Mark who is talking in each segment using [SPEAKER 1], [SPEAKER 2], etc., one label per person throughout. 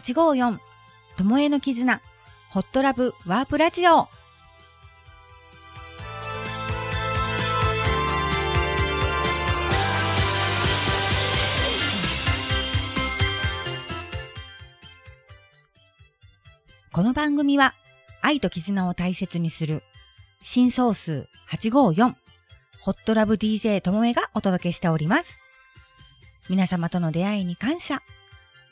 [SPEAKER 1] 854ともえの絆。ホットラブ。ワープラジオ。この番組は愛と絆を大切にする。新総数。854ホットラブ DJ ともえがお届けしております。皆様との出会いに感謝。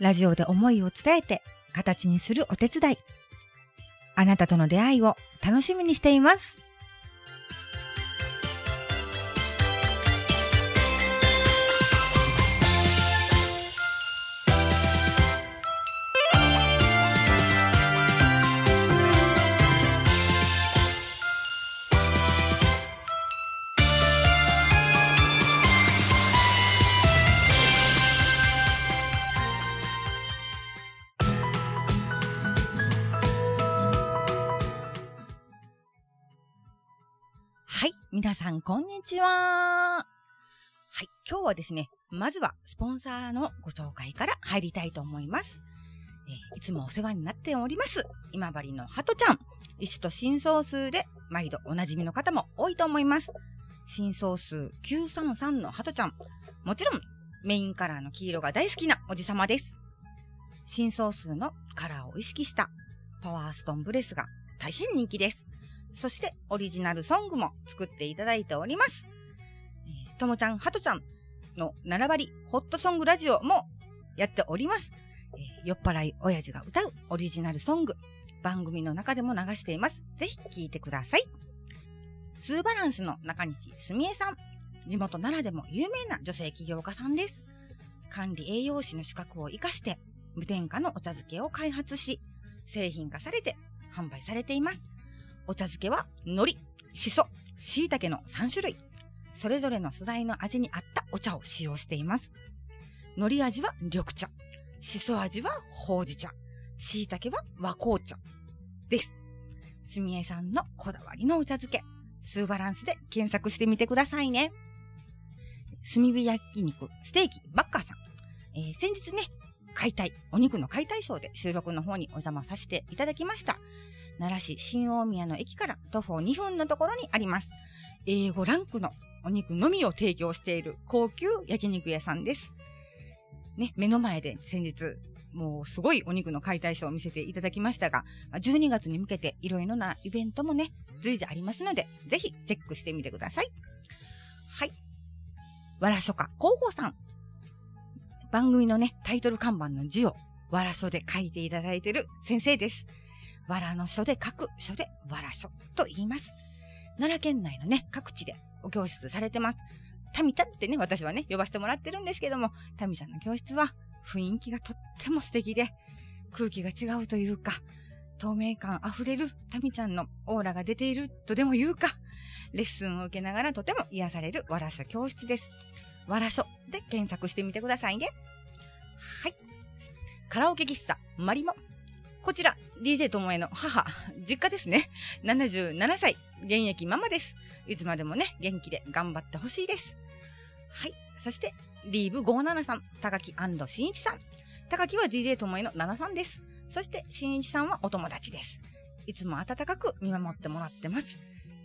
[SPEAKER 1] ラジオで思いを伝えて形にするお手伝い。あなたとの出会いを楽しみにしています。さん、こんにちは。はい、今日はですね、まずはスポンサーのご紹介から入りたいと思います。えーいつもお世話になっております。今治のハトちゃん。石と新総数で毎度おなじみの方も多いと思います。新総数933のハトちゃん。もちろん、メインカラーの黄色が大好きなおじさまです。新総数のカラーを意識したパワーストーンブレスが大変人気です。そしてオリジナルソングも作っていただいております。ともちゃん、はとちゃんの7割ホットソングラジオもやっております。えー酔っ払い親父が歌うオリジナルソング、番組の中でも流しています。ぜひ聴いてください。スーバランスの中西すみえさん。地元奈良でも有名な女性起業家さんです。管理栄養士の資格を活かして、無添加のお茶漬けを開発し、製品化されて販売されています。お茶漬けは海苔、しそ、椎茸の3種類。それぞれの素材の味に合ったお茶を使用しています。海苔味は緑茶、しそ味はほうじ茶、椎茸は和紅茶です。すみえさんのこだわりのお茶漬け、スーバランスで検索してみてくださいね。炭火焼肉、ステーキ、バッカーさん。えー先日ね、解体、お肉の解体ショーで収録の方にお邪魔させていただきました。奈良市新大宮の駅から徒歩2分のところにあります。A5 ランクのお肉のみを提供している高級焼肉屋さんです。ね、目の前で先日、もうすごいお肉の解体ショーを見せていただきましたが、12月に向けていろいろなイベントもね、随時ありますので、ぜひチェックしてみてください。はい。わら書家広報さん。番組のね、タイトル看板の字をわら書で書いていただいている先生です。わらの書で書く書でわら書と言います。奈良県内のね、各地でお教室されてます。タミちゃんってね、私はね、呼ばせてもらってるんですけども、タミちゃんの教室は雰囲気がとっても素敵で、空気が違うというか、透明感あふれるタミちゃんのオーラが出ているとでも言うか、レッスンを受けながらとても癒されるわら書教室です。わら書で検索してみてくださいね。はい。カラオケ喫茶、マリモ。こちら、DJ ともえの母、実家ですね。77歳、現役ママです。いつまでもね、元気で頑張ってほしいです。はい。そして、リーブ57さん、高木新一さん。高木は DJ ともえの7さんです。そして、新一さんはお友達です。いつも温かく見守ってもらってます。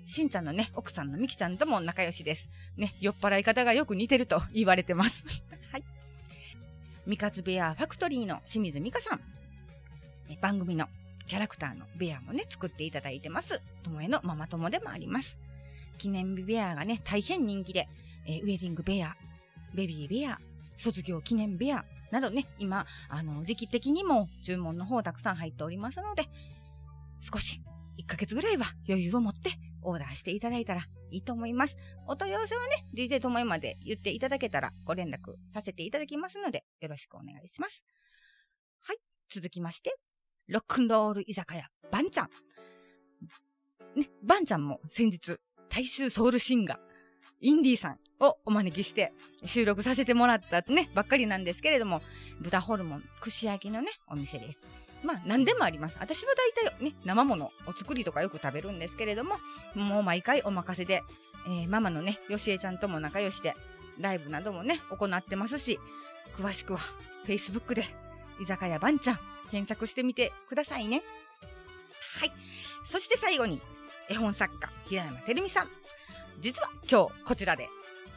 [SPEAKER 1] しんちゃんのね、奥さんのみきちゃんとも仲良しです。ね、酔っ払い方がよく似てると言われてます。はい。みかつベアファクトリーの清水美香さん。番組のキャラクターのベアもね、作っていただいてます。ともえのママ友でもあります。記念日ベアがね、大変人気で、えーウェディングベア、ベビーベア、卒業記念ベアなどね、今、あの、時期的にも注文の方たくさん入っておりますので、少し、1ヶ月ぐらいは余裕を持ってオーダーしていただいたらいいと思います。お問い合わせはね、DJ ともえまで言っていただけたらご連絡させていただきますので、よろしくお願いします。はい、続きまして、ロックンロール居酒屋、バンちゃん。ね、バンちゃんも先日、大衆ソウルシンガー、インディーさんをお招きして収録させてもらったね、ばっかりなんですけれども、豚ホルモン、串焼きのね、お店です。まあ、何でもあります。私は大体ね、生もの、お作りとかよく食べるんですけれども、もう毎回お任せで、えーママのね、よしえちゃんとも仲良しで、ライブなどもね、行ってますし、詳しくは、Facebook で、居酒屋ばんちゃん、検索してみてくださいね。はい。そして最後に、絵本作家、平山てるみさん。実は今日こちらで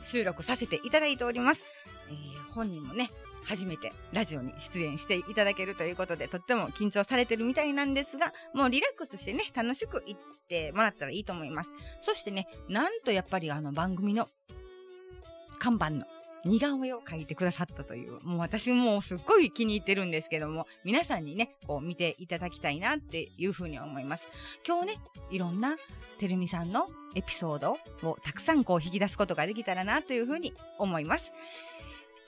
[SPEAKER 1] 収録させていただいております。えー、本人もね、初めてラジオに出演していただけるということで、とっても緊張されてるみたいなんですが、もうリラックスしてね、楽しく行ってもらったらいいと思います。そしてね、なんとやっぱりあの番組の看板の似顔絵を描いてくださったという、もう私もすっごい気に入ってるんですけども、皆さんにね、こう見ていただきたいなっていうふうに思います。今日ね、いろんなてるみさんのエピソードをたくさんこう引き出すことができたらなというふうに思います。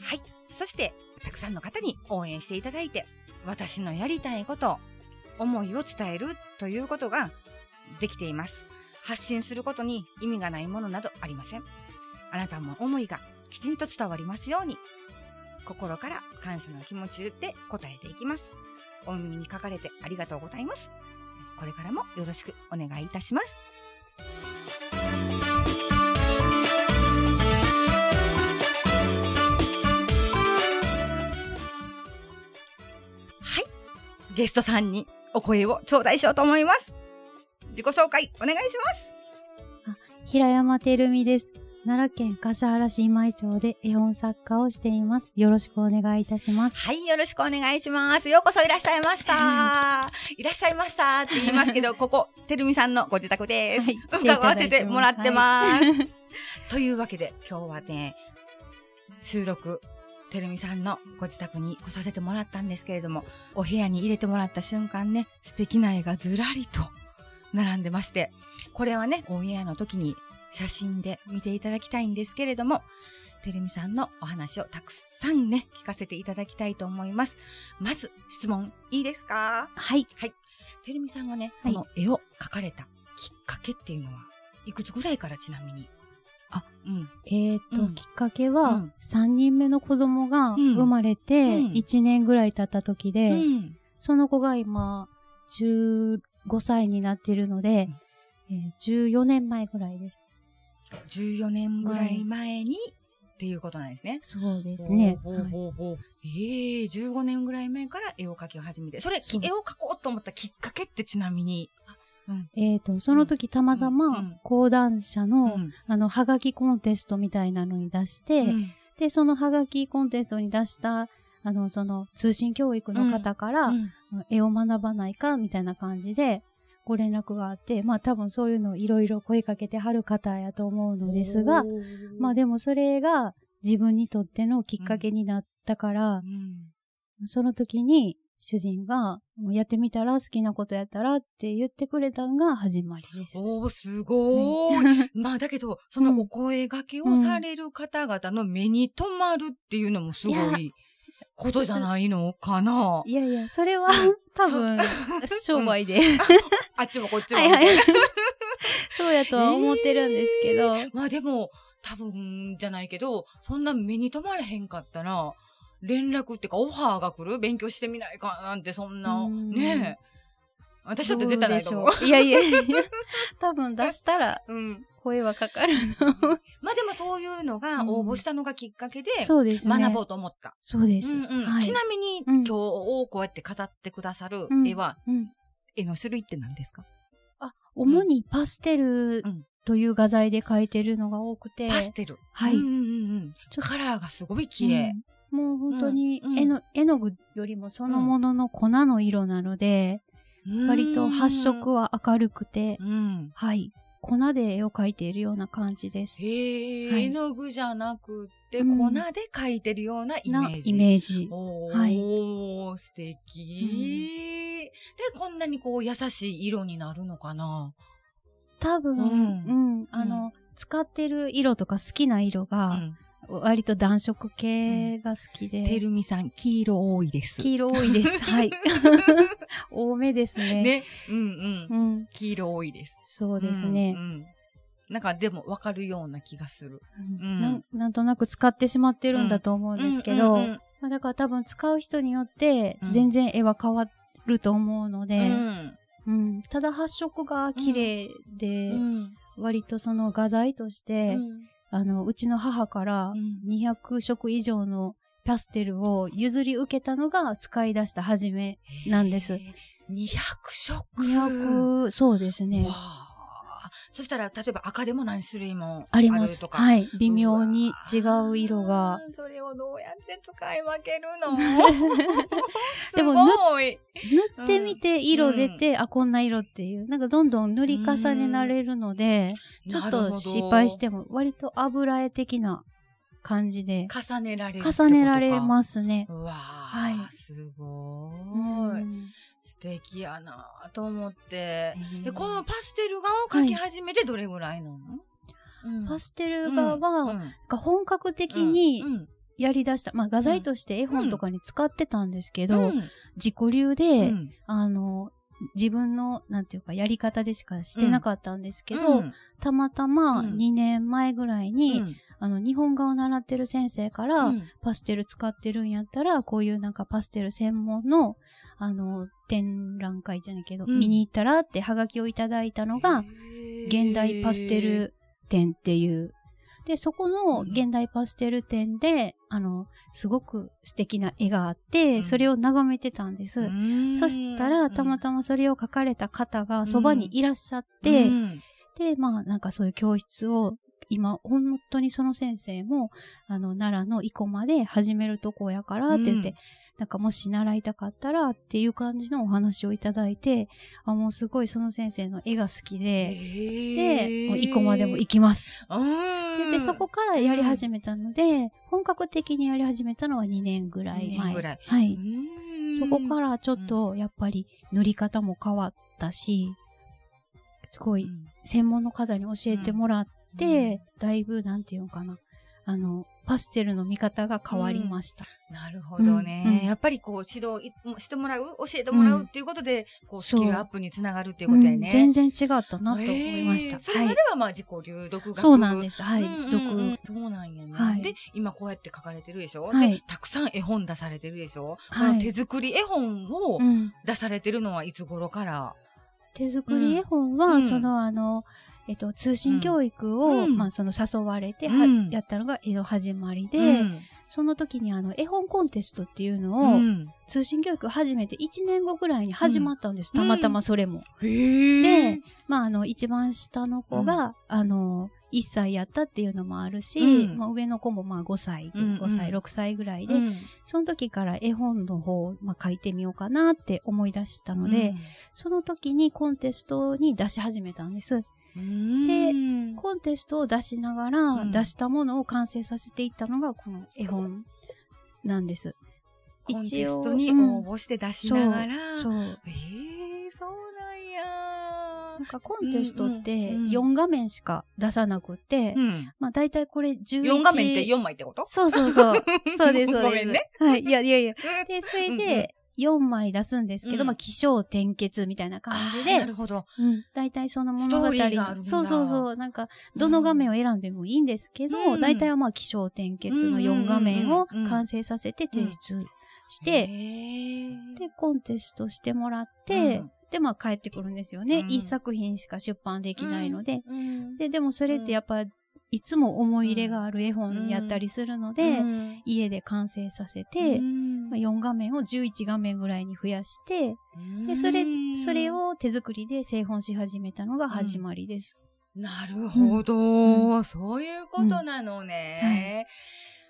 [SPEAKER 1] はい。そして、たくさんの方に応援していただいて、私のやりたいこと、思いを伝えるということができています。発信することに意味がないものなどありません。あなたも思いがきちんと伝わりますように、心から感謝の気持ちで答えていきます。お耳に書かれてありがとうございます。これからもよろしくお願いいたします。はい。ゲストさんにお声を頂戴しようと思います。自己紹介お願いします。
[SPEAKER 2] 平山てるみです。奈良県橿原市今井町で絵本作家をしています。よろしくお願いいたします。
[SPEAKER 1] はい、よろしくお願いします。ようこそいらっしゃいました。いらっしゃいましたって言いますけど、ここ、てるみさんのご自宅です。はい、伺わせてもらってます。はい、というわけで、今日はね、収録、てるみさんのご自宅に来させてもらったんですけれども、お部屋に入れてもらった瞬間ね、素敵な絵がずらりと並んでまして、これはね、オンエアの時に写真で見ていただきたいんですけれども、てるみさんのお話をたくさんね、聞かせていただきたいと思います。まず、質問いいですか？
[SPEAKER 2] はい。
[SPEAKER 1] はい。てるみさんがね、はい、この絵を描かれたきっかけっていうのは、いくつぐらいからちなみに？
[SPEAKER 2] あ、うん。えっ、と、うん、きっかけは、うん、3人目の子供が生まれて、1年ぐらい経った時で、うん、その子が今、15歳になってるので、えー、14年前ぐらいです。
[SPEAKER 1] 14年ぐらい前に、っていうことなんですね。
[SPEAKER 2] そうですね。ほう
[SPEAKER 1] ほうほうええー、15年ぐらい前から絵を描き始めて、それ、絵を描こうと思ったきっかけってちなみに、
[SPEAKER 2] うん、えっ、ー、と、その時たまたま講談社の、うん、あの、はがきコンテストみたいなのに出して、うん、で、そのはがきコンテストに出した、あの、その通信教育の方から、絵を学ばないかみたいな感じで、ご連絡があって、まあ多分そういうのをいろいろ声かけてはる方やと思うのですが、まあでもそれが自分にとってのきっかけになったから、うんうん、その時に主人が、もうやってみたら好きなことやったらって言ってくれたのが始まりです。
[SPEAKER 1] おー、すごーい。はい、まあだけど、そのお声掛けをされる方々の目に留まるっていうのもすごい。ことじゃないのかな？
[SPEAKER 2] いやいや、それは多分、商売で。
[SPEAKER 1] あっちもこっちも。はいはい、
[SPEAKER 2] そうやとは思ってるんですけど。え
[SPEAKER 1] ー、まあでも、多分じゃないけど、そんな目に留まれへんかったら、連絡っていうかオファーが来る？勉強してみないかなんてそんな、ねえ。私だって絶対ないと思う。
[SPEAKER 2] いやいやいや、多分出したら、声はかかるの。
[SPEAKER 1] まあでもそういうのが応募したのがきっかけで、そうです学ぼうと思った。
[SPEAKER 2] そうです。
[SPEAKER 1] ちなみに、今日をこうやって飾ってくださる絵は、絵の種類って何ですか？
[SPEAKER 2] あ、主にパステルという画材で描いてるのが多くて。
[SPEAKER 1] パステル。
[SPEAKER 2] はい。
[SPEAKER 1] カラーがすごい綺麗。
[SPEAKER 2] もう本当に絵の、絵の具よりもそのものの粉の色なので、割と発色は明るくて、はい。粉で絵を描いているような感じです。
[SPEAKER 1] へえ、絵の具じゃなくて、粉で描いてるようなイメージ。
[SPEAKER 2] イメージ。
[SPEAKER 1] はい。素敵、で、こんなにこう優しい色になるのかな？
[SPEAKER 2] 多分、うん、あの、使ってる色とか好きな色が、割と暖色系が好きで。
[SPEAKER 1] てるみさん、黄色多いです。
[SPEAKER 2] 黄色多いです。はい。多めですね。
[SPEAKER 1] ね。うんうん。うん、黄色多いです。
[SPEAKER 2] そうですね。うん、
[SPEAKER 1] うんなんかでも分かるような気がする、
[SPEAKER 2] うん、な。なんとなく使ってしまってるんだと思うんですけど、まあ、だから多分使う人によって全然絵は変わると思うので、うん、うん、ただ発色が綺麗で、割とその画材として、あの、うちの母から200色以上のパステルを譲り受けたのが使い出した初めなんです。
[SPEAKER 1] 200色。
[SPEAKER 2] 200、そうですね。
[SPEAKER 1] そしたら、例えば赤でも何種類も
[SPEAKER 2] あります。
[SPEAKER 1] とか。
[SPEAKER 2] はい。微妙に違う色が。
[SPEAKER 1] それをどうやって使い分けるの？す
[SPEAKER 2] でも
[SPEAKER 1] ごい。
[SPEAKER 2] 塗ってみて色出て、あ、こんな色っていう。なんかどんどん塗り重ねられるので、ちょっと失敗しても割と油絵的な感じで
[SPEAKER 1] 重ねられる。
[SPEAKER 2] 重ねられますすね。
[SPEAKER 1] うわー、
[SPEAKER 2] はい
[SPEAKER 1] すご
[SPEAKER 2] う
[SPEAKER 1] い。
[SPEAKER 2] ん
[SPEAKER 1] 素敵やなと思って。で、
[SPEAKER 2] うん。
[SPEAKER 1] このパステル画を描き始めてどれぐらいなの、うん。
[SPEAKER 2] パステル画は、本格的に
[SPEAKER 1] うん。
[SPEAKER 2] やり出した、まあ画材として絵本とかに使ってたんですけど、
[SPEAKER 1] うん。
[SPEAKER 2] 自己流
[SPEAKER 1] う
[SPEAKER 2] で、
[SPEAKER 1] ん。
[SPEAKER 2] あの、自分の、なんていうか、やり方でしかしてなかったんですけど、
[SPEAKER 1] うん。
[SPEAKER 2] たまたま
[SPEAKER 1] うん。
[SPEAKER 2] 2年前ぐらいに、
[SPEAKER 1] うん。
[SPEAKER 2] あの、日本画を習ってる先生から、
[SPEAKER 1] うん。
[SPEAKER 2] パステル使ってるんやったら、こういうなんかパステル専門の、あの、展覧会じゃないけど、
[SPEAKER 1] うん。
[SPEAKER 2] 見に行ったらってハガキをいただいたのが、現代パステル展っていう。で、そこの現代パステル展で、あの、すごく素敵な絵があって、
[SPEAKER 1] うん。
[SPEAKER 2] それを眺めてたんです。
[SPEAKER 1] うん。
[SPEAKER 2] そしたら、たまたまそれを描かれた方がそばにいらっしゃっ
[SPEAKER 1] う
[SPEAKER 2] て、
[SPEAKER 1] ん。
[SPEAKER 2] で、まあ、なんかそういう教室を、今、本当にその先生も、あの、奈良の生駒で始めるとこやからって言って、
[SPEAKER 1] うん
[SPEAKER 2] なんかもし習いたかったらっていう感じのお話をいただいて、あ、もうすごいその先生の絵が好きで、で、もう生駒でも行きます。でで、そこからやり始めたので、本格的にやり始めたのは2年ぐらい前。
[SPEAKER 1] ぐらい。
[SPEAKER 2] はい。
[SPEAKER 1] そ
[SPEAKER 2] そこからちょっと、やっぱり塗り方も変わったし、すごい専門の方に教えてもらって、だいぶ、なんていうのかな、あの、パステルの見方が変わりました。
[SPEAKER 1] なるほどね、
[SPEAKER 2] うんうん。
[SPEAKER 1] やっぱりこう指導いしてもらう教えてもらうっていうことで、こうス
[SPEAKER 2] そう。
[SPEAKER 1] キルアップにつながるっていうことやね。
[SPEAKER 2] うん全然違ったなと思いました。
[SPEAKER 1] へーそれまではまあ自己流読学、
[SPEAKER 2] そうなんです。はい。
[SPEAKER 1] うんうんうん。
[SPEAKER 2] 読。
[SPEAKER 1] そうなんやね、
[SPEAKER 2] はい。
[SPEAKER 1] で今こうやって書かれてるでしょ、
[SPEAKER 2] はい。
[SPEAKER 1] でたくさん絵本出されてるでしょ、
[SPEAKER 2] はい。
[SPEAKER 1] この手作り絵本を
[SPEAKER 2] うん。
[SPEAKER 1] 出されてるのはいつ頃から、
[SPEAKER 2] 手作り絵本は、
[SPEAKER 1] うん。
[SPEAKER 2] そのあの、えっと、通信教育を、
[SPEAKER 1] うん。
[SPEAKER 2] まあ、その誘われて、
[SPEAKER 1] うん。
[SPEAKER 2] はやったのが絵の始まりで、
[SPEAKER 1] うん。
[SPEAKER 2] その時にあの、絵本コンテストっていうのを、
[SPEAKER 1] うん。
[SPEAKER 2] 通信教育始めて1年後ぐらいに始まったんです。
[SPEAKER 1] うん。
[SPEAKER 2] たまたまそれも。で、まあ、あの、一番下の子が、あの、1歳やったっていうのもあるし、
[SPEAKER 1] うん。
[SPEAKER 2] まあ、上の子もまあ5歳で、
[SPEAKER 1] うんうん。
[SPEAKER 2] 5歳、6歳ぐらいで、
[SPEAKER 1] うん。
[SPEAKER 2] その時から絵本の方を、まあ、書いてみようかなって思い出したので、その時にコンテストに出し始めたんです。
[SPEAKER 1] うん
[SPEAKER 2] で
[SPEAKER 1] うん
[SPEAKER 2] コンテストを出しながら、
[SPEAKER 1] うん
[SPEAKER 2] 出したものを完成させていったのがこの絵本なんです。
[SPEAKER 1] コンテストに
[SPEAKER 2] うん
[SPEAKER 1] 応募して出しながら、
[SPEAKER 2] そう。
[SPEAKER 1] えー、そうなんや
[SPEAKER 2] なんかコンテストって
[SPEAKER 1] うんうん
[SPEAKER 2] 4画面しか出さなくて、
[SPEAKER 1] うん。
[SPEAKER 2] まあ大体これ11
[SPEAKER 1] 4画面って4枚ってこと？
[SPEAKER 2] そうそうそう。そうです、そうです。
[SPEAKER 1] ごめんね。
[SPEAKER 2] はい。いやいやいや。で、それで4枚出すんですけど、
[SPEAKER 1] うん
[SPEAKER 2] まあ起承転結みたいな感じで
[SPEAKER 1] なる、ほど。
[SPEAKER 2] うん。大体その物語そうそうそう。なんか、どの画面を選んでもいいんですけど、
[SPEAKER 1] うん
[SPEAKER 2] 大体はまあ起承転結の4画面を完成させて提出して、で、コンテストしてもらって、
[SPEAKER 1] うん
[SPEAKER 2] で、まあ帰ってくるんですよね。
[SPEAKER 1] うん
[SPEAKER 2] 一作品しか出版できないので。
[SPEAKER 1] うん
[SPEAKER 2] で、でもそれってやっぱ、いつも思い入れがある絵本やったりするので、
[SPEAKER 1] うん。
[SPEAKER 2] 家で完成させて、
[SPEAKER 1] うん。
[SPEAKER 2] まあ、4画面を11画面ぐらいに増やして、で、それ、それを手作りで製本し始めたのが始まりです。
[SPEAKER 1] なるほど、
[SPEAKER 2] う
[SPEAKER 1] そういうことなのね。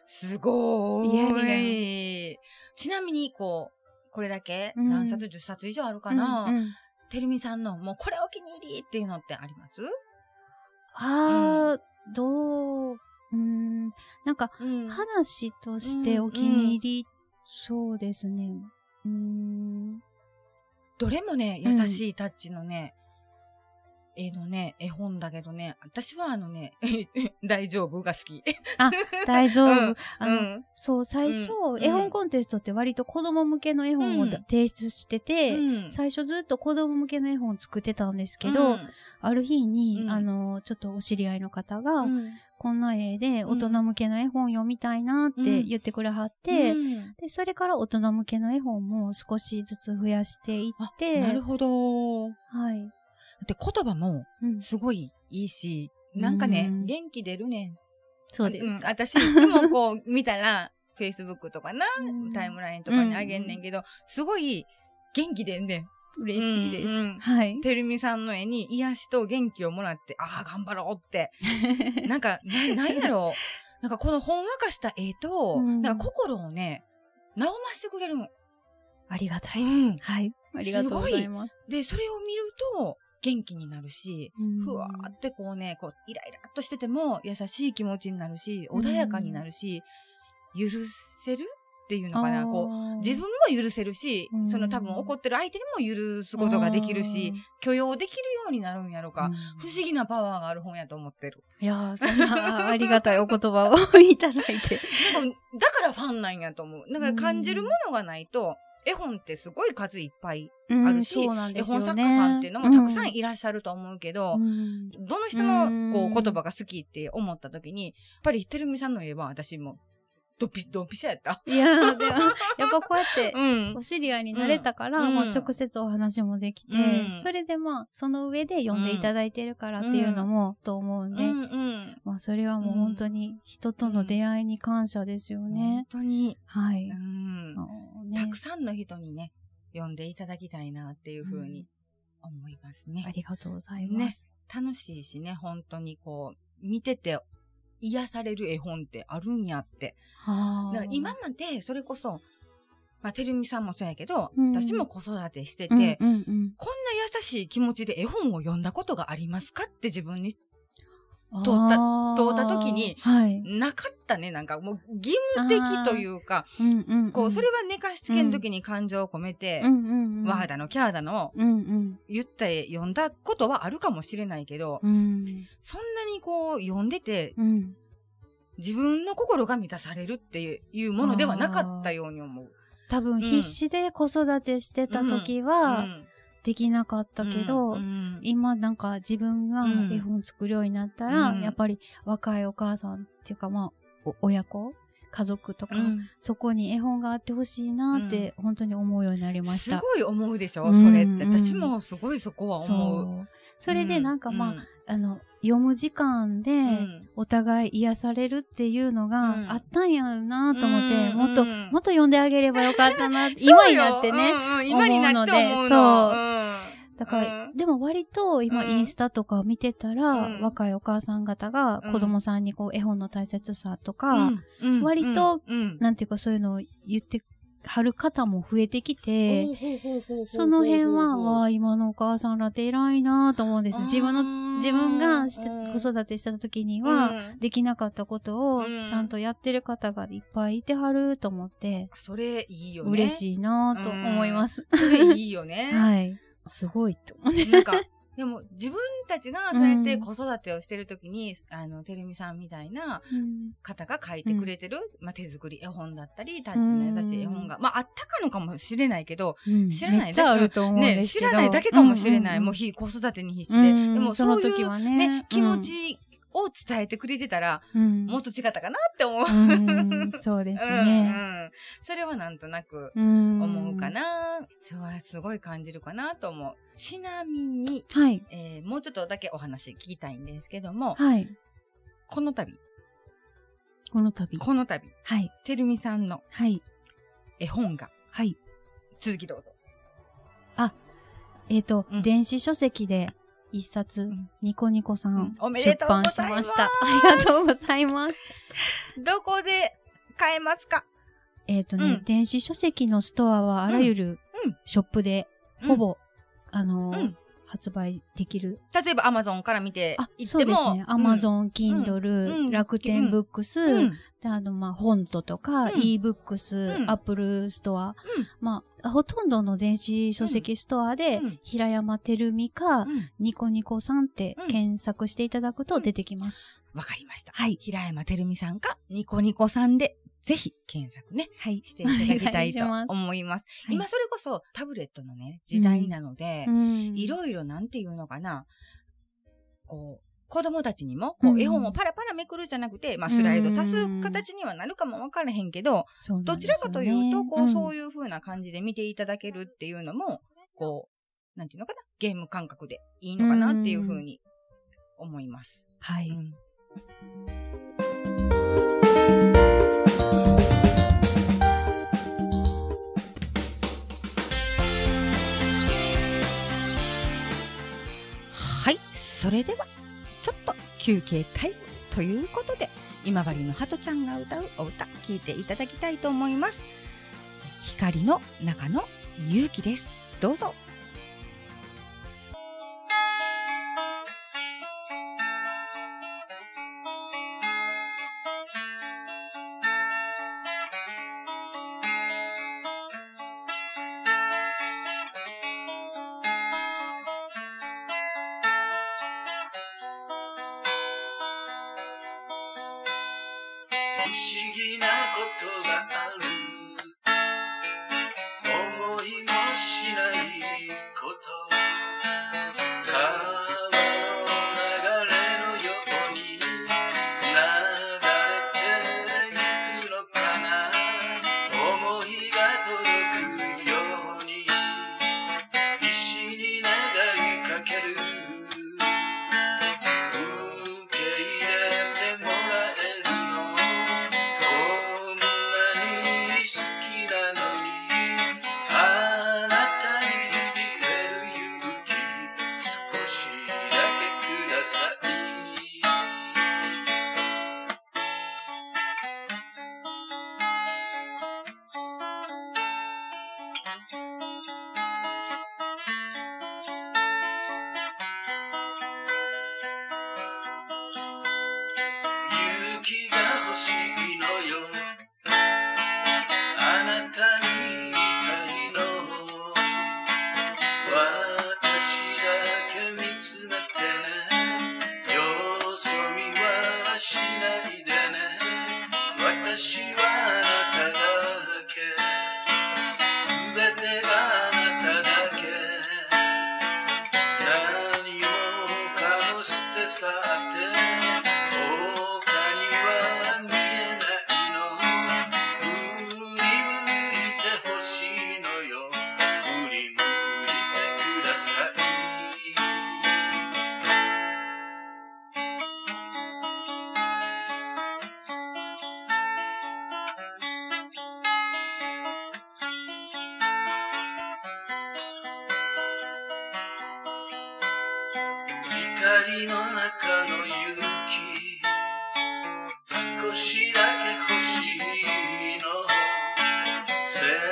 [SPEAKER 1] すご
[SPEAKER 2] い。
[SPEAKER 1] ちなみに、こう、これだけ
[SPEAKER 2] うん。
[SPEAKER 1] 何冊、10冊以上あるかな、
[SPEAKER 2] うんうん
[SPEAKER 1] てるみさんの、もうこれお気に入りっていうのってあります？
[SPEAKER 2] あー、どう、うーん、なんか、
[SPEAKER 1] うん。
[SPEAKER 2] 話としてお気に入り、そうですね。うーん、
[SPEAKER 1] どれもね、
[SPEAKER 2] うん
[SPEAKER 1] 優しいタッチのね、絵のね、絵本だけどね、私はあのね、大丈夫が好き。
[SPEAKER 2] 大丈夫。
[SPEAKER 1] うん
[SPEAKER 2] あの、
[SPEAKER 1] うん。
[SPEAKER 2] そう、最初、
[SPEAKER 1] うん
[SPEAKER 2] 絵本コンテストって割と子供向けの絵本を提出してて、
[SPEAKER 1] うん。
[SPEAKER 2] 最初ずっと子供向けの絵本を作ってたんですけど、
[SPEAKER 1] うん。
[SPEAKER 2] ある日に、
[SPEAKER 1] うん。
[SPEAKER 2] あの、ちょっとお知り合いの方が、
[SPEAKER 1] うん。
[SPEAKER 2] こんな絵で大人向けの絵本読みたいなって言ってくれはって、
[SPEAKER 1] うん。
[SPEAKER 2] で、それから大人向けの絵本も少しずつ増やしていって、
[SPEAKER 1] なるほど。
[SPEAKER 2] はい。
[SPEAKER 1] で、言葉も
[SPEAKER 2] うん、
[SPEAKER 1] すごいいいし、なんかね
[SPEAKER 2] う、ん
[SPEAKER 1] 元気出るねん。
[SPEAKER 2] そうですか。
[SPEAKER 1] ん私、いつもこう見たら、Facebook とかな、タイムラインとかにあげんねんけど、すごい元気でね。
[SPEAKER 2] 嬉しいです。
[SPEAKER 1] うんうん
[SPEAKER 2] はい。
[SPEAKER 1] てるみさんの絵に癒しと元気をもらって、ああ、頑張ろうって。なんか、な、なんやろう。なんかこのほんわかした絵と、うん、なんか心をね、和ましてくれるの。
[SPEAKER 2] ありがたいです。うん、はい。ありがとうございます。
[SPEAKER 1] で、それを見ると、元気になるし、ふわーってこうね、こう、イライラっとしてても優しい気持ちになるし、穏やかになるし、許せるっていうのかな、こう、自分も許せるし、その多分怒ってる相手にも許すことができるし、許容できるようになるんやろか、不思議なパワーがある本やと思ってる。
[SPEAKER 2] いやー、そんなありがたいお言葉を いただいて。
[SPEAKER 1] だからファンなんやと思う。だから感じるものがないと、絵本ってすごい数いっぱいあるし、うんね、絵本作家さんっていうのもたくさんいらっしゃると思うけど、うん、どの人のこう言葉が好きって思った時に、やっぱりてるみさんの言えば私もドンピドンピシャやった？
[SPEAKER 2] いやでも、やっぱこうやって、お知り合いになれたから、うん、まあ直接お話もできて、うん、それでまあ、その上で読んでいただいてるからっていうのも、と思うんで、うんうん、まあそれはもう本当に人との出会いに感謝ですよね。
[SPEAKER 1] 本当に。
[SPEAKER 2] はい、
[SPEAKER 1] ね、たくさんの人にね、読んでいただきたいなっていうふうに思いますね。
[SPEAKER 2] ありがとうございます。
[SPEAKER 1] ね。楽しいしね、本当にこう、見てて癒される絵本ってあるんやって。だから今までそれこそ、まあ、てるみさんもそうやけど、うん、私も子育てしてて、うんうんうん、こんな優しい気持ちで絵本を読んだことがありますかって自分に通った、通った時に、はい、なかったね。なんかもう義務的というか、こう、それは寝かしつけの時に感情を込めて、うん。うんうん、ワーだの、キャーだの、言って読んだことはあるかもしれないけど、うん、そんなにこう、読んでて、うん、自分の心が満たされるっていうものではなかったように思う。
[SPEAKER 2] 多分必死で子育てしてた時は、うんできなかったけど、うんうん、今なんか自分が絵本作るようになったら、うん、やっぱり若いお母さんっていうかまあ、親子？家族とか、うん、そこに絵本があってほしいなって、本当に思うようになりました。
[SPEAKER 1] すごい思うでしょ、それって。私もすごいそこは思
[SPEAKER 2] う。それでなんかまあ、あの、読む時間で、お互い癒されるっていうのがあったんやなと思って、もっと、もっと読んであげればよかったな、今になってね、思うの。で、そう。だから、うん、でも割と今インスタとか見てたら、うん、若いお母さん方が子供さんにこう絵本の大切さとか、うん、割と、なんていうかそういうのを言ってはる方も増えてきて、その辺は、わあ、今のお母さんらって偉いなと思うんです。自分の、自分が子育てした時には、できなかったことを、ちゃんとやってる方がいっぱいいてはると思って、
[SPEAKER 1] それいいよね。
[SPEAKER 2] 嬉しいなと思います。
[SPEAKER 1] それいいよね。
[SPEAKER 2] はい。すごいと
[SPEAKER 1] 思う。なんか、でも自分たちがそうやって子育てをしてるときに、うん、あの、てるみさんみたいな方が書いてくれてる、うん、まあ、手作り絵本だったり、タッチの優しい絵本が、まあ、あったかのかもしれないけど、知らない
[SPEAKER 2] だけ、ね、
[SPEAKER 1] 知らないだけかもしれない。もう子育てに必死で。でも、その時はね、気持ちを伝えてくれてたら、うん、もっと違ったかなって思う。
[SPEAKER 2] うそうですね、うんうん。
[SPEAKER 1] それはなんとなく思うかな。それはすごい感じるかなと思う。ちなみに、はい、えー、もうちょっとだけお話聞きたいんですけども、はい、この度、
[SPEAKER 2] この度、
[SPEAKER 1] この度、はい、てるみさんの絵本が、
[SPEAKER 2] はい、
[SPEAKER 1] 続きどうぞ。
[SPEAKER 2] あ、えっ、ー、と、うん、電子書籍で一冊、ニコニコさん、出版しました。ありがとうございます。
[SPEAKER 1] どこで買えますか？
[SPEAKER 2] えっ、とね、うん、電子書籍のストアはあらゆるショップで、ほぼ、あのー、発売できる？
[SPEAKER 1] 例えばアマゾンから見て行っても。そうですね。
[SPEAKER 2] アマゾン、キンドル、楽天ブックス、で、あの、まあ、 hontoとか、e ブックス、アップルストア、まあ、ほとんどの電子書籍ストアで、平山てるみか、ニコニコさんって検索していただくと出てきます。
[SPEAKER 1] わかりました。はい。平山てるみさんか、ニコニコさんでぜひ検索ね、はい、していただきたいと思います。はい、今それこそタブレットのね、時代なので、いろいろなんていうのかな、こう、子供たちにも、こう、絵本をパラパラめくるじゃなくて、まあ、スライドさす形にはなるかもわからへんけど、ね、どちらかというと、こう、そういう風な感じで見ていただけるっていうのも、こう、なんていうのかな、ゲーム感覚でいいのかなっていう風に思います。
[SPEAKER 2] はい。
[SPEAKER 1] それではちょっと休憩タイムということで今治のハトちゃんが歌うお歌聴いていただきたいと思います。光の中の勇気です。どうぞ。
[SPEAKER 3] 不思議なことがある。背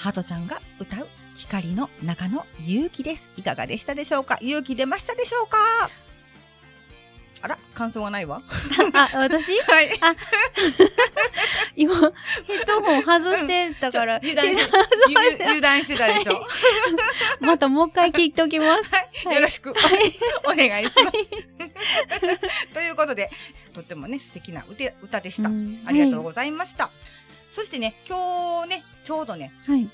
[SPEAKER 1] ハトちゃんが歌う光の中の勇気です。いかがでしたでしょうか？勇気出ましたでしょうか？あら感想がないわ。
[SPEAKER 2] あ、私？
[SPEAKER 1] はい。
[SPEAKER 2] 今、ヘッドホン外してたから、
[SPEAKER 1] 油断し てゆ油断してたでしょ？
[SPEAKER 2] またもう一回聞いておきます。はい。
[SPEAKER 1] よろしく、お願いします。ということで、とってもね、素敵な歌歌でした。
[SPEAKER 2] うん。
[SPEAKER 1] ありがとうございました。そしてね、今日ね、ちょうどね、
[SPEAKER 2] はい。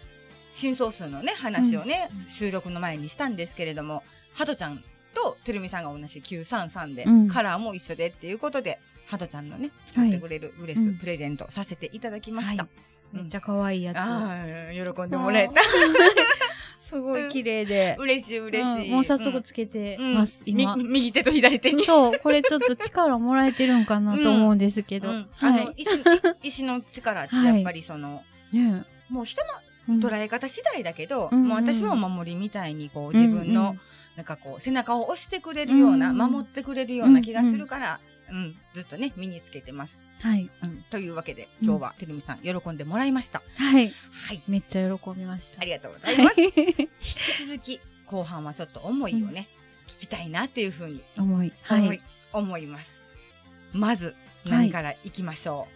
[SPEAKER 1] 新総数のね、話をね、収録の前にしたんですけれども、ハトちゃんとてるみさんが同じ933で、
[SPEAKER 2] うん
[SPEAKER 1] カラーも一緒でっていうことで、ハトちゃんのね、
[SPEAKER 2] はい
[SPEAKER 1] 作ってくれるウレス、
[SPEAKER 2] うん
[SPEAKER 1] プレゼントさせていただきました。
[SPEAKER 2] はいめっちゃ可愛いやつ。
[SPEAKER 1] 喜んでもらえた。
[SPEAKER 2] すごい綺麗で。
[SPEAKER 1] 嬉しい嬉しい。
[SPEAKER 2] うんもう早速つけて
[SPEAKER 1] うん
[SPEAKER 2] ます、今。
[SPEAKER 1] み右手と左手に。
[SPEAKER 2] そう、これちょっと力もらえてるんかなと思うんですけど。
[SPEAKER 1] うんあ
[SPEAKER 2] はい。
[SPEAKER 1] の石 石の力ってやっぱりその、
[SPEAKER 2] ね
[SPEAKER 1] もう人
[SPEAKER 2] うん
[SPEAKER 1] の捉え方次第だけど、
[SPEAKER 2] うんうん
[SPEAKER 1] もう私はお守りみたいにこう自分の、なんかこう背中を押してくれるような、
[SPEAKER 2] うん
[SPEAKER 1] 守ってくれるような気がするから、うん、ずっとね、身につけてます。
[SPEAKER 2] はい。
[SPEAKER 1] うん、というわけで、今日はてるみさん、喜んでもらいました。
[SPEAKER 2] はい。
[SPEAKER 1] はい。
[SPEAKER 2] めっちゃ喜びました。
[SPEAKER 1] ありがとうございます。引
[SPEAKER 2] はい
[SPEAKER 1] き続き、後半はちょっと思いをね、聞きたいなっていうふうに
[SPEAKER 2] 思い。は
[SPEAKER 1] 思い,、
[SPEAKER 2] い。
[SPEAKER 1] 思います。まず、何からいきましょ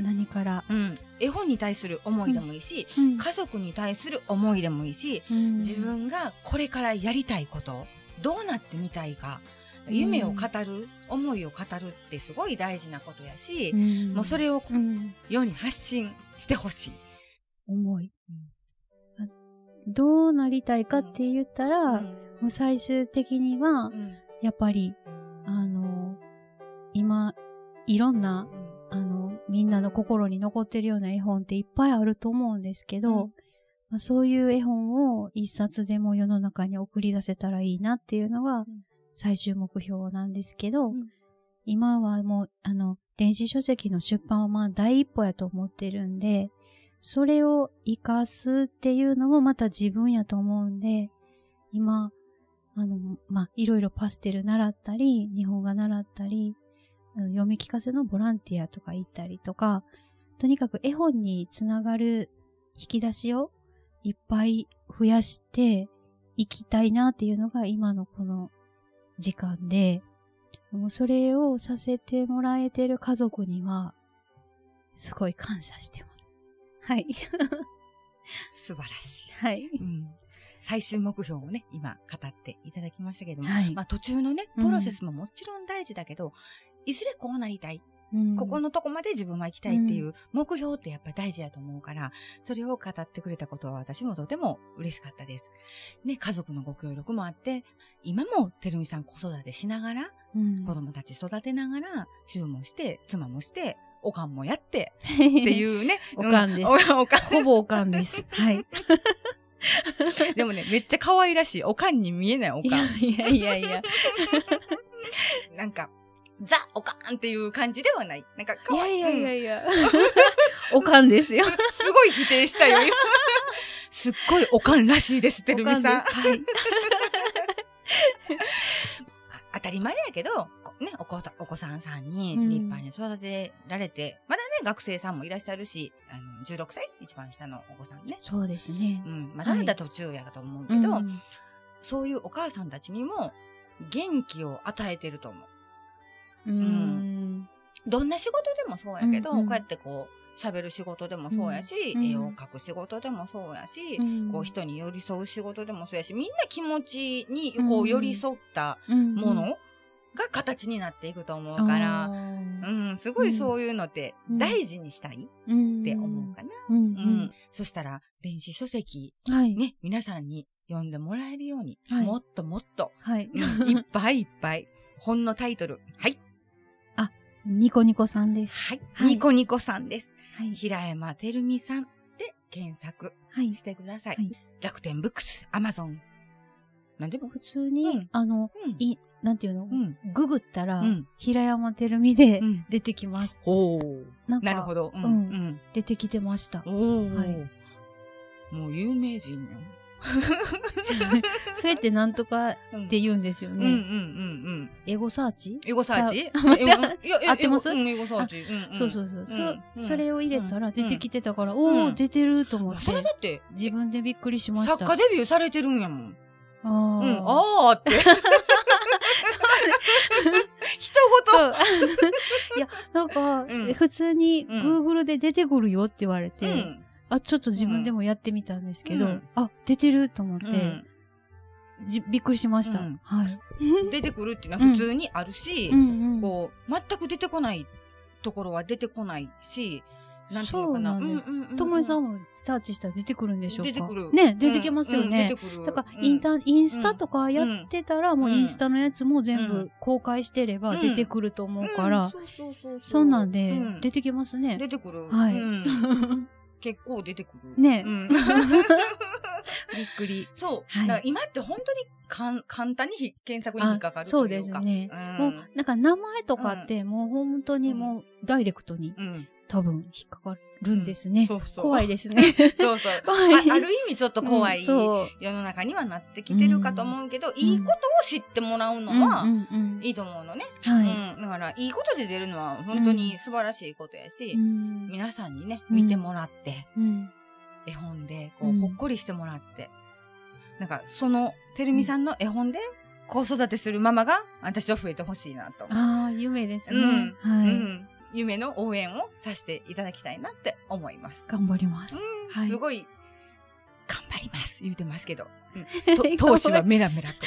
[SPEAKER 2] 何から？
[SPEAKER 1] う。うん。絵本に対する思いでもいいし、
[SPEAKER 2] うん
[SPEAKER 1] 家族に対する思いでもいいし、
[SPEAKER 2] うん
[SPEAKER 1] 自分がこれからやりたいこと、どうなってみたいか、
[SPEAKER 2] うん
[SPEAKER 1] 夢を語る、思いを語るってすごい大事なことやし、
[SPEAKER 2] ん
[SPEAKER 1] もうそれを
[SPEAKER 2] うん。
[SPEAKER 1] 世に発信してほしい。
[SPEAKER 2] 思い。あどうなりたいかって言ったら、
[SPEAKER 1] うん
[SPEAKER 2] もう最終的には
[SPEAKER 1] う、ん
[SPEAKER 2] やっぱり、あの、今、いろんな、みんなの心に残ってるような絵本っていっぱいあると思うんですけど、
[SPEAKER 1] うん。
[SPEAKER 2] まあ、そういう絵本を一冊でも世の中に送り出せたらいいなっていうのが最終目標なんですけど、
[SPEAKER 1] うん。
[SPEAKER 2] 今はもう、あの、電子書籍の出版はまあ第一歩やと思ってるんで、それを活かすっていうのもまた自分やと思うんで、今、あの、まあ、いろいろパステル習ったり、日本画習ったり、読み聞かせのボランティアとか行ったりとか、とにかく絵本につながる引き出しをいっぱい増やしていきたいなっていうのが今のこの時間で、もうそれをさせてもらえてる家族には、すごい感謝してます。はい。
[SPEAKER 1] 素晴らしい。
[SPEAKER 2] はい。
[SPEAKER 1] うん最終目標をね、今語っていただきましたけども、
[SPEAKER 2] はい
[SPEAKER 1] まあ途中のね、
[SPEAKER 2] うん
[SPEAKER 1] プロセスももちろん大事だけど、いずれこうなりたい、
[SPEAKER 2] うん
[SPEAKER 1] ここのとこまで自分は行きたいっていう目標ってやっぱり大事やと思うから、それを語ってくれたことは私もとても嬉しかったです。ね、家族のご協力もあって、今もてるみさん子育てしながら、
[SPEAKER 2] うん
[SPEAKER 1] 子供たち育てながら、主婦もして、妻もして、おかんもやって、
[SPEAKER 2] っ
[SPEAKER 1] っていうね。
[SPEAKER 2] おかんです
[SPEAKER 1] うお おかん
[SPEAKER 2] ほぼおかんです。はい。
[SPEAKER 1] でもね、めっちゃ可愛らしい。おかんに見えないお
[SPEAKER 2] い
[SPEAKER 1] かん。
[SPEAKER 2] やいやいやいや。
[SPEAKER 1] なんか、ザ・おかんっていう感じではない。なんか、
[SPEAKER 2] い
[SPEAKER 1] 可愛い。
[SPEAKER 2] やいやいや
[SPEAKER 1] うん
[SPEAKER 2] いや。おかんですよ。
[SPEAKER 1] すすごい否定したよ、今 すっごいおかんらしいです、てるみさん。
[SPEAKER 2] はい。
[SPEAKER 1] あ当たり前やけど、こね、お子たお子さんさんに
[SPEAKER 2] うん
[SPEAKER 1] 立派に育てられて、まだね、学生さんもいらっしゃるし、あの16歳一番下のお子さんね。
[SPEAKER 2] そうですね
[SPEAKER 1] う。ん、まだまだ途中やと思うけど、
[SPEAKER 2] うん
[SPEAKER 1] そういうお母さんたちにも元気を与えてると思う。
[SPEAKER 2] うん。
[SPEAKER 1] どんな仕事でもそうやけど、
[SPEAKER 2] うんうん。
[SPEAKER 1] こうやってこう、喋る仕事でもそうやし、
[SPEAKER 2] うん
[SPEAKER 1] 絵を描く仕事でもそうやし、
[SPEAKER 2] うん。
[SPEAKER 1] こう人に寄り添う仕事でもそうやし、みんな気持ちにこう寄り添った
[SPEAKER 2] うん
[SPEAKER 1] ものが形になっていくと思うから、
[SPEAKER 2] あ
[SPEAKER 1] う
[SPEAKER 2] ー
[SPEAKER 1] ん、すごいそういうのって
[SPEAKER 2] うん
[SPEAKER 1] 大事にしたい
[SPEAKER 2] うん
[SPEAKER 1] って思うかな。
[SPEAKER 2] うん
[SPEAKER 1] うん。そしたら、電子書籍、
[SPEAKER 2] うん。はい。
[SPEAKER 1] ね、皆さん。に読ん。でもらえるように、
[SPEAKER 2] はい
[SPEAKER 1] もっともっと、
[SPEAKER 2] はい。
[SPEAKER 1] うん。いっぱいいっぱい、本のタイトル、はい、
[SPEAKER 2] ニコニコさんです。
[SPEAKER 1] はい、
[SPEAKER 2] はい
[SPEAKER 1] ニコニコさんです。
[SPEAKER 2] はい。
[SPEAKER 1] 平山てるみさんで検索
[SPEAKER 2] はい。
[SPEAKER 1] してください。
[SPEAKER 2] はい
[SPEAKER 1] 楽天ブックス、アマゾン。なんでも。
[SPEAKER 2] 普通に、
[SPEAKER 1] うん
[SPEAKER 2] あの、
[SPEAKER 1] うん。
[SPEAKER 2] い、なんていうの、
[SPEAKER 1] うん。
[SPEAKER 2] ググったら、
[SPEAKER 1] うん
[SPEAKER 2] 平山てるみで
[SPEAKER 1] うん
[SPEAKER 2] 出てきます。
[SPEAKER 1] ほう。
[SPEAKER 2] なんか
[SPEAKER 1] なるほど。うん。
[SPEAKER 2] う
[SPEAKER 1] うんん。
[SPEAKER 2] 出てきてました。はい
[SPEAKER 1] もう有名人やん。
[SPEAKER 2] それってなんとかっ
[SPEAKER 1] うん
[SPEAKER 2] て言うんですよね。
[SPEAKER 1] うんうんうんうん。
[SPEAKER 2] エゴサーチ？
[SPEAKER 1] エゴサーチ？
[SPEAKER 2] 合ってます？
[SPEAKER 1] エゴうんエゴサーチ。うんん
[SPEAKER 2] そうそうそう。
[SPEAKER 1] うん
[SPEAKER 2] そそれを入れたら出てきてたから、
[SPEAKER 1] ん
[SPEAKER 2] おお、
[SPEAKER 1] うん
[SPEAKER 2] 出てると思って
[SPEAKER 1] それだって、
[SPEAKER 2] 自分でびっくりしました。
[SPEAKER 1] 作家デビューされてるんやもん。
[SPEAKER 2] あ
[SPEAKER 1] うん、
[SPEAKER 2] ー
[SPEAKER 1] あーって。人ごと。
[SPEAKER 2] いや、なんか、
[SPEAKER 1] うん
[SPEAKER 2] 普通に
[SPEAKER 1] うん
[SPEAKER 2] Google で出てくるよって言われて、
[SPEAKER 1] うん。
[SPEAKER 2] あ、ちょっと自分でもやってみたんですけど、
[SPEAKER 1] うん。
[SPEAKER 2] あ、出てると思って、
[SPEAKER 1] うん。
[SPEAKER 2] じびっくりしました。
[SPEAKER 1] うん。
[SPEAKER 2] はい。
[SPEAKER 1] 出てくるっていうのは普通にあるし、
[SPEAKER 2] うんうん。
[SPEAKER 1] こう、全く出てこないところは出てこないし、なんていうのかな。
[SPEAKER 2] ともえさんもサーチしたら出てくるんでしょうか？
[SPEAKER 1] 出てくる。
[SPEAKER 2] ね、出てきますよ
[SPEAKER 1] うん
[SPEAKER 2] ね。だから、
[SPEAKER 1] うん。
[SPEAKER 2] インター、インスタとかやってたら、もうインスタのやつも全
[SPEAKER 1] う
[SPEAKER 2] 部公開してれば
[SPEAKER 1] うん。
[SPEAKER 2] 出てくると思うから、
[SPEAKER 1] んそうそうそうそう。
[SPEAKER 2] そんなんで
[SPEAKER 1] うん。
[SPEAKER 2] 出てきますね。
[SPEAKER 1] 出てくる。
[SPEAKER 2] はい。
[SPEAKER 1] うん 結構出てくる。
[SPEAKER 2] ね
[SPEAKER 1] うん
[SPEAKER 2] びっくり。
[SPEAKER 1] そう。
[SPEAKER 2] はい
[SPEAKER 1] だから今って本当にかん簡単にひ検索に引っかかると。
[SPEAKER 2] そうですね。
[SPEAKER 1] うん
[SPEAKER 2] もう、なんか名前とかってもう本当にもうダイレクトに
[SPEAKER 1] うん。
[SPEAKER 2] 多分引っかかるんですね。
[SPEAKER 1] そうそう。
[SPEAKER 2] 怖いですね。
[SPEAKER 1] そうそう。あある意味ちょっと怖い世の中にはなってきてるかと思うけど、いいことを知ってもらうのは
[SPEAKER 2] うんうんうん
[SPEAKER 1] いいと思うのね。
[SPEAKER 2] はい。
[SPEAKER 1] うん。だから、いいことで出るのは本当に素晴らしいことやし、
[SPEAKER 2] うん
[SPEAKER 1] 皆さんにね、
[SPEAKER 2] うん
[SPEAKER 1] 見てもらって、
[SPEAKER 2] うん
[SPEAKER 1] 絵本で、こう、
[SPEAKER 2] うん
[SPEAKER 1] ほっこりしてもらって、なんか、その、てるみさんの絵本で、子育てするママが、私は増えてほしいなと。
[SPEAKER 2] ああ、夢ですね。
[SPEAKER 1] うん
[SPEAKER 2] はい、
[SPEAKER 1] うん。夢の応援をさせていただきたいなって思います。
[SPEAKER 2] 頑張ります。
[SPEAKER 1] うん、
[SPEAKER 2] はい
[SPEAKER 1] すごい、頑張ります、言うてますけど。うん、と 闘志はメラメラと。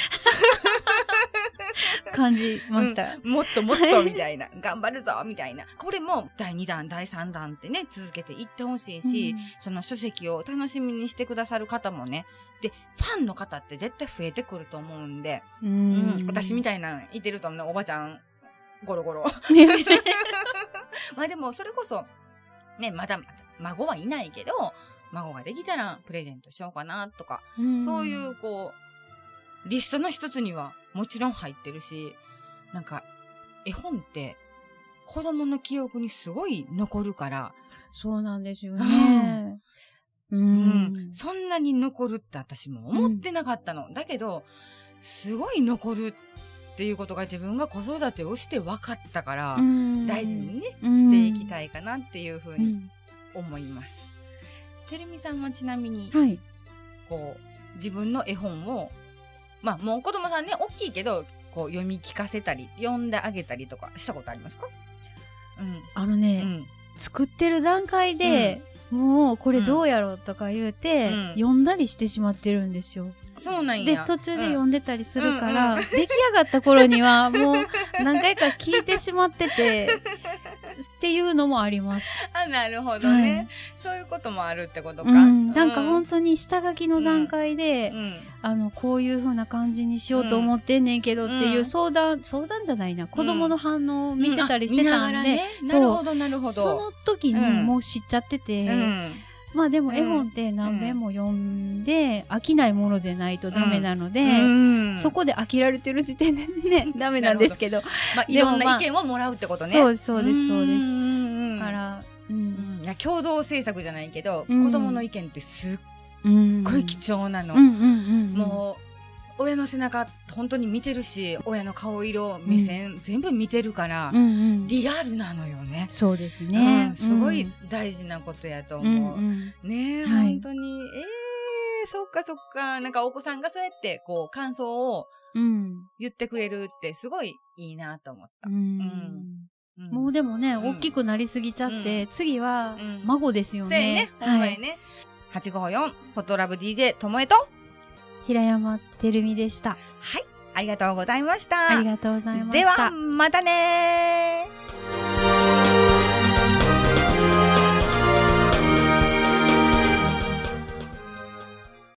[SPEAKER 2] 感じました。
[SPEAKER 1] うんもっともっとみたいな、頑張るぞみたいな。これも第2弾、第3弾ってね、続けていってほしいし、
[SPEAKER 2] うん
[SPEAKER 1] その書籍を楽しみにしてくださる方もね、で、ファンの方って絶対増えてくると思うんで、
[SPEAKER 2] う
[SPEAKER 1] うん
[SPEAKER 2] ん
[SPEAKER 1] 私みたいないてるとね、おばちゃん、ゴロゴロ。まあでも、それこそ、ね、まだまだ、孫はいないけど、孫ができたらプレゼントしようかなとか、そういう、こう、リストの一つにはもちろん入ってるし、なんか、絵本って子供の記憶にすごい残るから、
[SPEAKER 2] そうなんですよね。う
[SPEAKER 1] うんそんなに残るって私も思ってなかったの。だけど、すごい残るっていうことが自分が子育てをして分かったから、大事にね、
[SPEAKER 2] うん
[SPEAKER 1] していきたいかなっていうふうに
[SPEAKER 2] うん
[SPEAKER 1] 思います。てるみさんはちなみに、
[SPEAKER 2] はい。
[SPEAKER 1] こう、自分の絵本を、まあもう子供さんね、大きいけど、こう読み聞かせたり、読んであげたりとかしたことありますか？うん。
[SPEAKER 2] あのね、
[SPEAKER 1] うん。
[SPEAKER 2] 作ってる段階で、もうこれどうやろうとか言うて、
[SPEAKER 1] うん
[SPEAKER 2] 読んだりしてしまってるんですよ。で
[SPEAKER 1] そうなんや。
[SPEAKER 2] 途中で読
[SPEAKER 1] うん
[SPEAKER 2] んでたりするから、
[SPEAKER 1] うんうん
[SPEAKER 2] 出来上がった頃にはもう何回か聞いてしまっててっていうのもあります。
[SPEAKER 1] あ、なるほどね、そういうこともあるってことか。
[SPEAKER 2] うん、なんか
[SPEAKER 1] う
[SPEAKER 2] 本当に下書きの段階で、
[SPEAKER 1] うん。
[SPEAKER 2] あのこういう風な感じにしようと思ってんねんけどっていううん。相談、相談じゃないな。子供の反応を見てたりしてたんで、
[SPEAKER 1] ね、なるほど、なるほど。
[SPEAKER 2] その時に
[SPEAKER 1] うん
[SPEAKER 2] もう知っちゃってて、
[SPEAKER 1] うん。
[SPEAKER 2] まあでも
[SPEAKER 1] うん
[SPEAKER 2] 絵本って何遍も読んで飽きないものでないとダメなので、
[SPEAKER 1] うん。
[SPEAKER 2] そこで飽きられてる時点でね ダメなんですけど。
[SPEAKER 1] まあ、いろんな意見をもらうってことね。
[SPEAKER 2] そうそうですそうです。から、う
[SPEAKER 1] うん。ん、いや共同制作じゃないけど、
[SPEAKER 2] うん。
[SPEAKER 1] 子供の意見ってすっ
[SPEAKER 2] うん。
[SPEAKER 1] ごい貴重なの。
[SPEAKER 2] うんうんうんうん。
[SPEAKER 1] もう親の背中本当に見てるし親の顔色目線、全部見てるから、
[SPEAKER 2] うんうん
[SPEAKER 1] リアルなのよね。
[SPEAKER 2] そうですね、
[SPEAKER 1] うんすごい大事なことやと
[SPEAKER 2] うん
[SPEAKER 1] 思う。
[SPEAKER 2] うん
[SPEAKER 1] ねえ、
[SPEAKER 2] はい
[SPEAKER 1] 本当に。ええそっかそっか。なんかお子さんがそうやってこう感想を
[SPEAKER 2] うん
[SPEAKER 1] 言ってくれるってすごいいいなと思った。
[SPEAKER 2] うん
[SPEAKER 1] うん
[SPEAKER 2] もうでもね、
[SPEAKER 1] うん
[SPEAKER 2] 大きくなりすぎちゃって、次は
[SPEAKER 1] うん
[SPEAKER 2] 孫ですよ
[SPEAKER 1] そうやね
[SPEAKER 2] ね。。
[SPEAKER 1] ほんまやね。854フォトラブ DJ ともえと。
[SPEAKER 2] 平山てるみでした。
[SPEAKER 1] はい。ありがとうございました。
[SPEAKER 2] ありがとうございました。
[SPEAKER 1] では、またねー